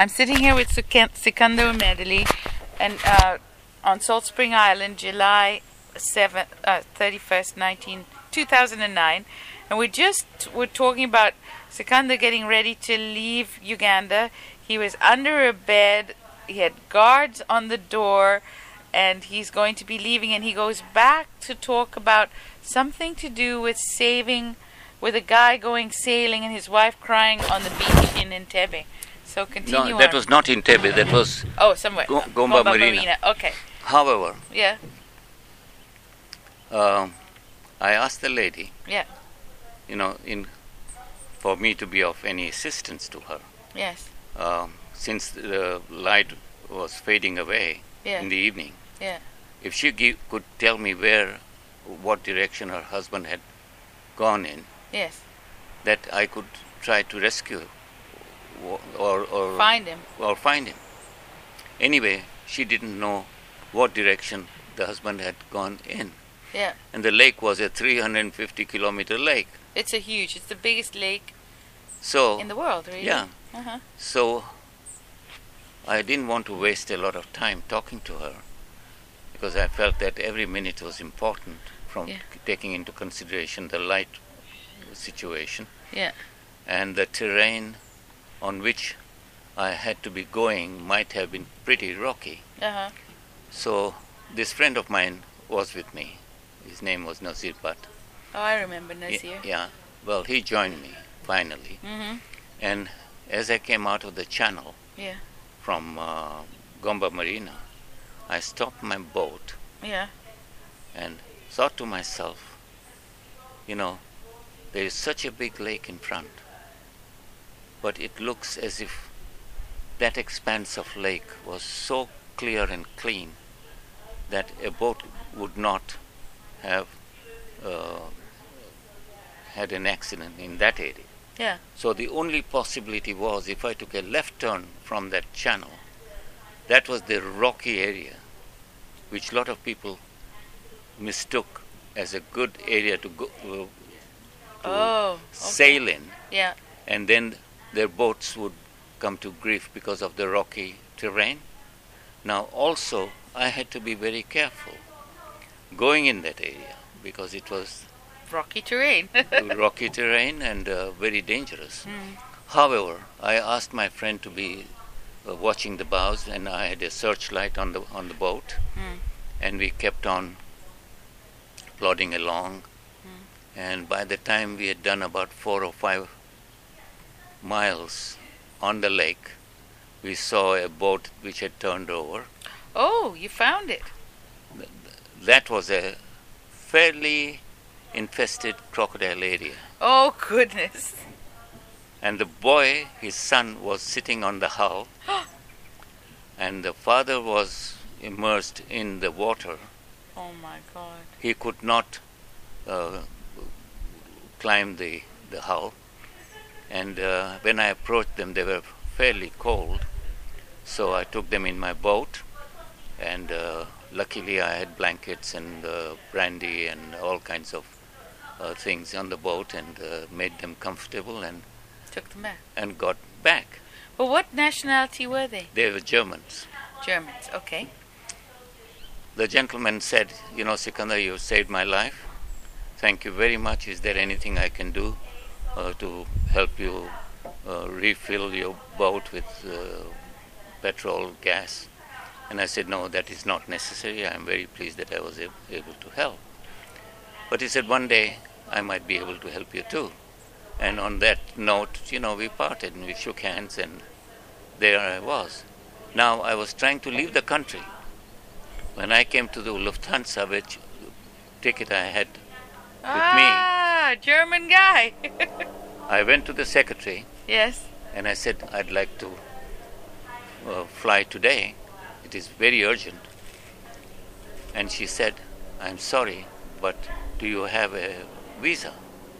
I'm sitting here with Sikunder Umedaly and uh, on Salt Spring Island, July 7th, uh, 31st, 19, 2009. And we just were talking about Sikunder getting ready to leave Uganda. He was under a bed, he had guards on the door, and he's going to be leaving. And he goes back to talk about something to do with saving, with a guy going sailing and his wife crying on the beach in Entebbe. So continue No, that on. was not Entebbe, that was. Oh, somewhere. Go- Gomba Marina. Okay. However, Yeah. um, I asked the lady, Yeah. you know, in for me to be of any assistance to her, Yes. um, since the light was fading away Yeah. in the evening. Yeah. If she give, could tell me where, what direction her husband had gone in, Yes. that I could try to rescue or or, Find him. or find him. Anyway, she didn't know what direction the husband had gone in. Yeah. And the lake was a 350 kilometer lake. It's a huge. It's the biggest lake So, in the world, really. yeah. Uh-huh. so I didn't want to waste a lot of time talking to her because I felt that every minute was important from Yeah. taking into consideration the light situation Yeah. and the terrain on which I had to be going might have been pretty rocky. Uh-huh. So this friend of mine was with me. His name was Nazir Bhatt. Oh, I remember Y- Nazir. Yeah. Well, he joined me finally, Mm-hmm. and as I came out of the channel Yeah. from uh, Gomba Marina, I stopped my boat Yeah. and thought to myself, you know, there is such a big lake in front, but it looks as if that expanse of lake was so clear and clean that a boat would not have uh, had an accident in that area. Yeah. So the only possibility was if I took a left turn from that channel, that was the rocky area, which a lot of people mistook as a good area to go uh, to Oh. okay. sail in, Yeah. and then their boats would come to grief because of the rocky terrain. Now, also, I had to be very careful going in that area because it was Rocky terrain. rocky terrain and uh, very dangerous. Mm. However, I asked my friend to be uh, watching the bows, and I had a searchlight on the on the boat, Mm. and we kept on plodding along. And by the time we had done about four or five miles on the lake, we saw a boat which had turned over. oh, you found it. That was a fairly infested crocodile area. Oh goodness. And the boy, his son, was sitting on the hull, and the father was immersed in the water. Oh my God. He could not uh, climb the, the hull. And uh, when I approached them, they were fairly cold. So I took them in my boat, and uh, luckily I had blankets and uh, brandy and all kinds of uh, things on the boat and uh, made them comfortable and, Took them back. and got back. Well, what nationality were they? They were Germans. Germans. Okay. The gentleman said, You know, Sikunder, you saved my life. Thank you very much. Is there anything I can do to help you uh, refill your boat with uh, petrol, gas? And I said, No, that is not necessary. I am very pleased that I was ab- able to help. But he said, One day I might be able to help you too. And on that note, you know, we parted and we shook hands, and there I was. Now I was trying to leave the country when I came to the Lufthansa, which ticket I had, with ah, German guy. I went to the secretary yes. and I said, I'd like to uh, fly today. It is very urgent. And she said, I'm sorry, but do you have a visa?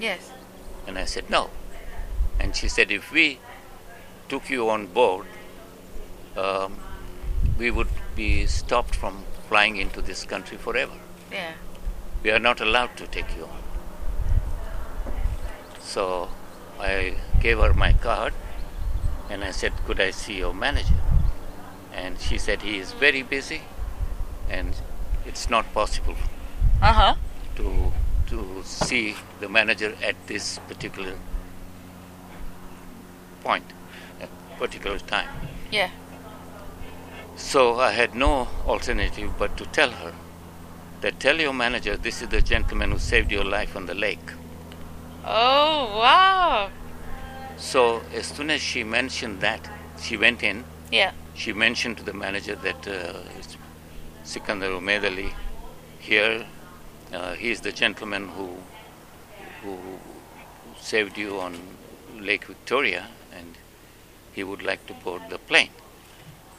Yes. And I said, no. And she said, if we took you on board, um, we would be stopped from flying into this country forever. Yeah. We are not allowed to take you on. So I gave her my card And I said, Could I see your manager? And she said, He is very busy and it's not possible Uh huh. to, to see the manager at this particular point, at particular time. Yeah. So I had no alternative but to tell her that tell your manager this is the gentleman who saved your life on the lake. Oh. So as soon as she mentioned that, she went in. Yeah. She mentioned to the manager that uh, it's Sikunder Umedaly here. Uh, he is the gentleman who who saved you on Lake Victoria, and he would like to board the plane.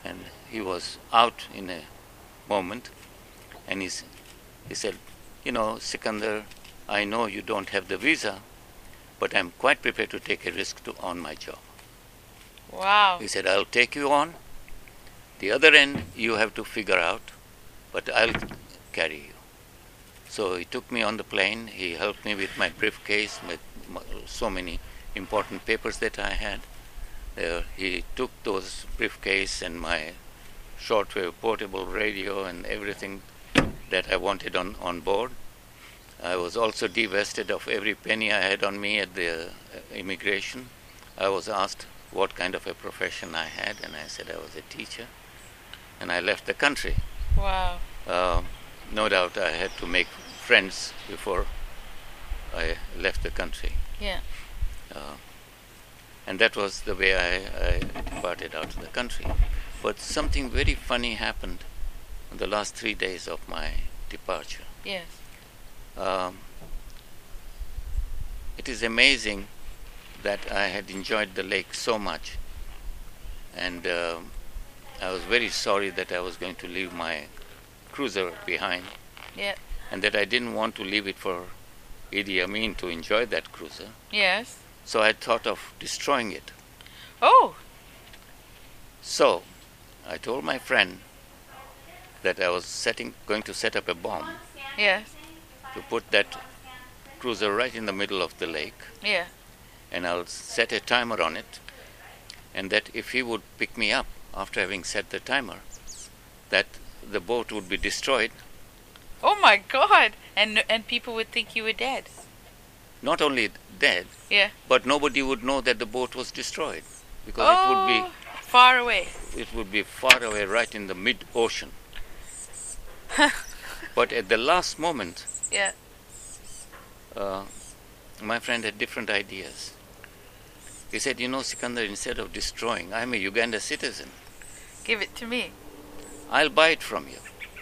And he was out in a moment, and he, he said, "You know, Sikunder, I know you don't have the visa, but I'm quite prepared to take a risk to on my job." Wow. He said, I'll take you on. The other end you have to figure out, but I'll carry you. So he took me on the plane. He helped me with my briefcase, with so many important papers that I had. There, he took those briefcase and my shortwave portable radio and everything that I wanted on, on board. I was also divested of every penny I had on me at the uh, immigration. I was asked what kind of a profession I had, and I said I was a teacher. And I left the country. Wow. Uh, no doubt I had to make friends before I left the country. Yeah. Uh, and that was the way I, I departed out of the country. But something very funny happened in the last three days of my departure. Yes. Um, it is amazing that I had enjoyed the lake so much, and um I was very sorry that I was going to leave my cruiser behind, Yeah. and that I didn't want to leave it for Idi Amin to enjoy that cruiser. Yes. So I thought of destroying it. Oh. So I told my friend that I was setting, going to set up a bomb Yes. To put that cruiser right in the middle of the lake. Yeah. and I'll set a timer on it, and that if he would pick me up after having set the timer, that the boat would be destroyed. Oh my God. And and people would think you were dead. Not only dead, Yeah. but nobody would know that the boat was destroyed because oh. it would be oh, far away. it would be far away, right in the mid ocean. but at the last moment, Yeah. uh, my friend had different ideas. He said, "You know, Sikunder, instead of destroying, I'm a Uganda citizen. Give it to me. I'll buy it from you.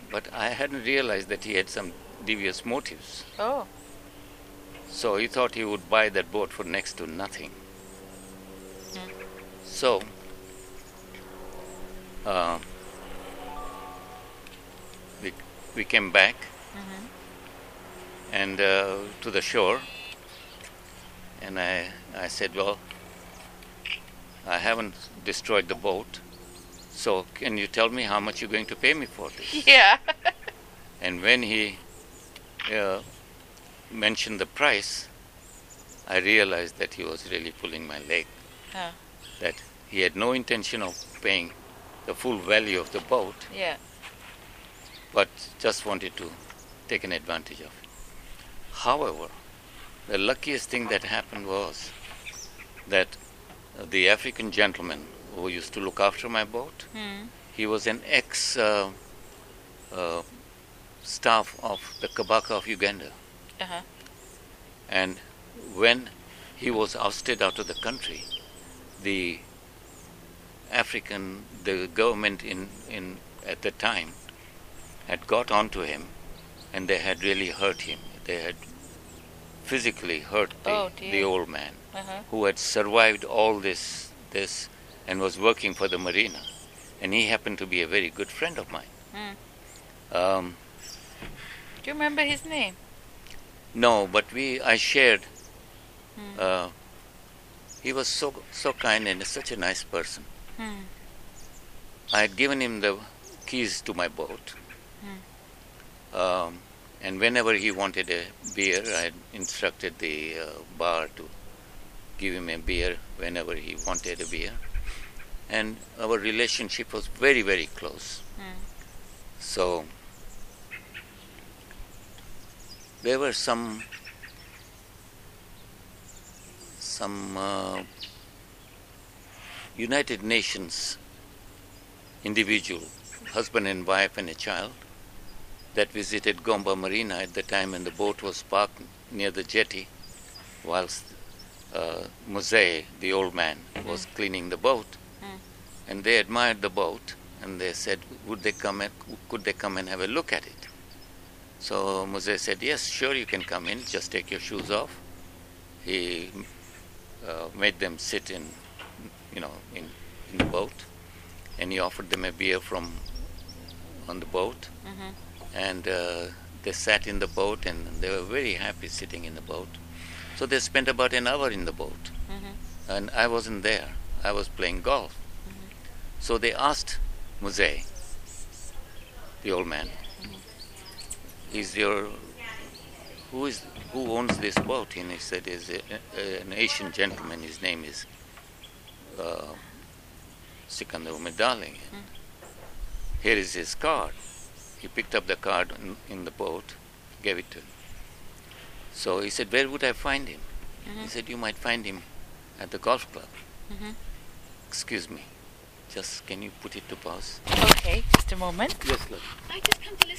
But I hadn't realized that he had some devious motives. Oh. So he thought he would buy that boat for next to nothing. So, uh, we, we came back and uh, to the shore. And I, I said, Well, I haven't destroyed the boat. So, can you tell me how much you're going to pay me for this? Yeah. And when he uh, mentioned the price, I realized that he was really pulling my leg. Huh. That he had no intention of paying the full value of the boat, yeah. but just wanted to take an advantage of it. However, the luckiest thing that happened was that the African gentleman who used to look after my boat, Hmm. he was an ex uh, uh, staff of the Kabaka of Uganda. Uh-huh. And when he was ousted out of the country, the African, the government in, in at the time had got onto him and they had really hurt him. They had physically hurt the, Oh, the old man Uh-huh. who had survived all this this and was working for the marina. And he happened to be a very good friend of mine. Hmm. Um, Do you remember his name? No, but we I shared. Hmm. Uh, he was so so kind and such a nice person. Hmm. I had given him the keys to my boat, um, and whenever he wanted a beer, I instructed the uh, bar to give him a beer whenever he wanted a beer. and our relationship was very, very close. So there were some some uh, United Nations individual, husband and wife and a child, that visited Gomba Marina at the time when the boat was parked near the jetty, whilst uh, Mose, the old man, was cleaning the boat, and they admired the boat, and they said, "Would they come and could they come and have a look at it?" So Mose said, "Yes, sure, you can come in. Just take your shoes off." He uh, made them sit in, you know, in, in the boat, and he offered them a beer from on the boat, and uh, they sat in the boat, and they were very happy sitting in the boat. So they spent about an hour in the boat, mm-hmm. and I wasn't there. I was playing golf. Mm-hmm. So they asked Muse, the old man, mm-hmm. "Is your who is who owns this boat?" And he said, "Is a, a, uh, an Asian gentleman. His name is uh, Sikunder Umedaly. Mm. Here is his card." He picked up the card in, in the boat, gave it to him. So he said, "Where would I find him?" He uh-huh. said, "You might find him at the golf club." Uh-huh. Excuse me. Just can you put it to pause? Okay, just a moment. Yes, love. I just come to listen.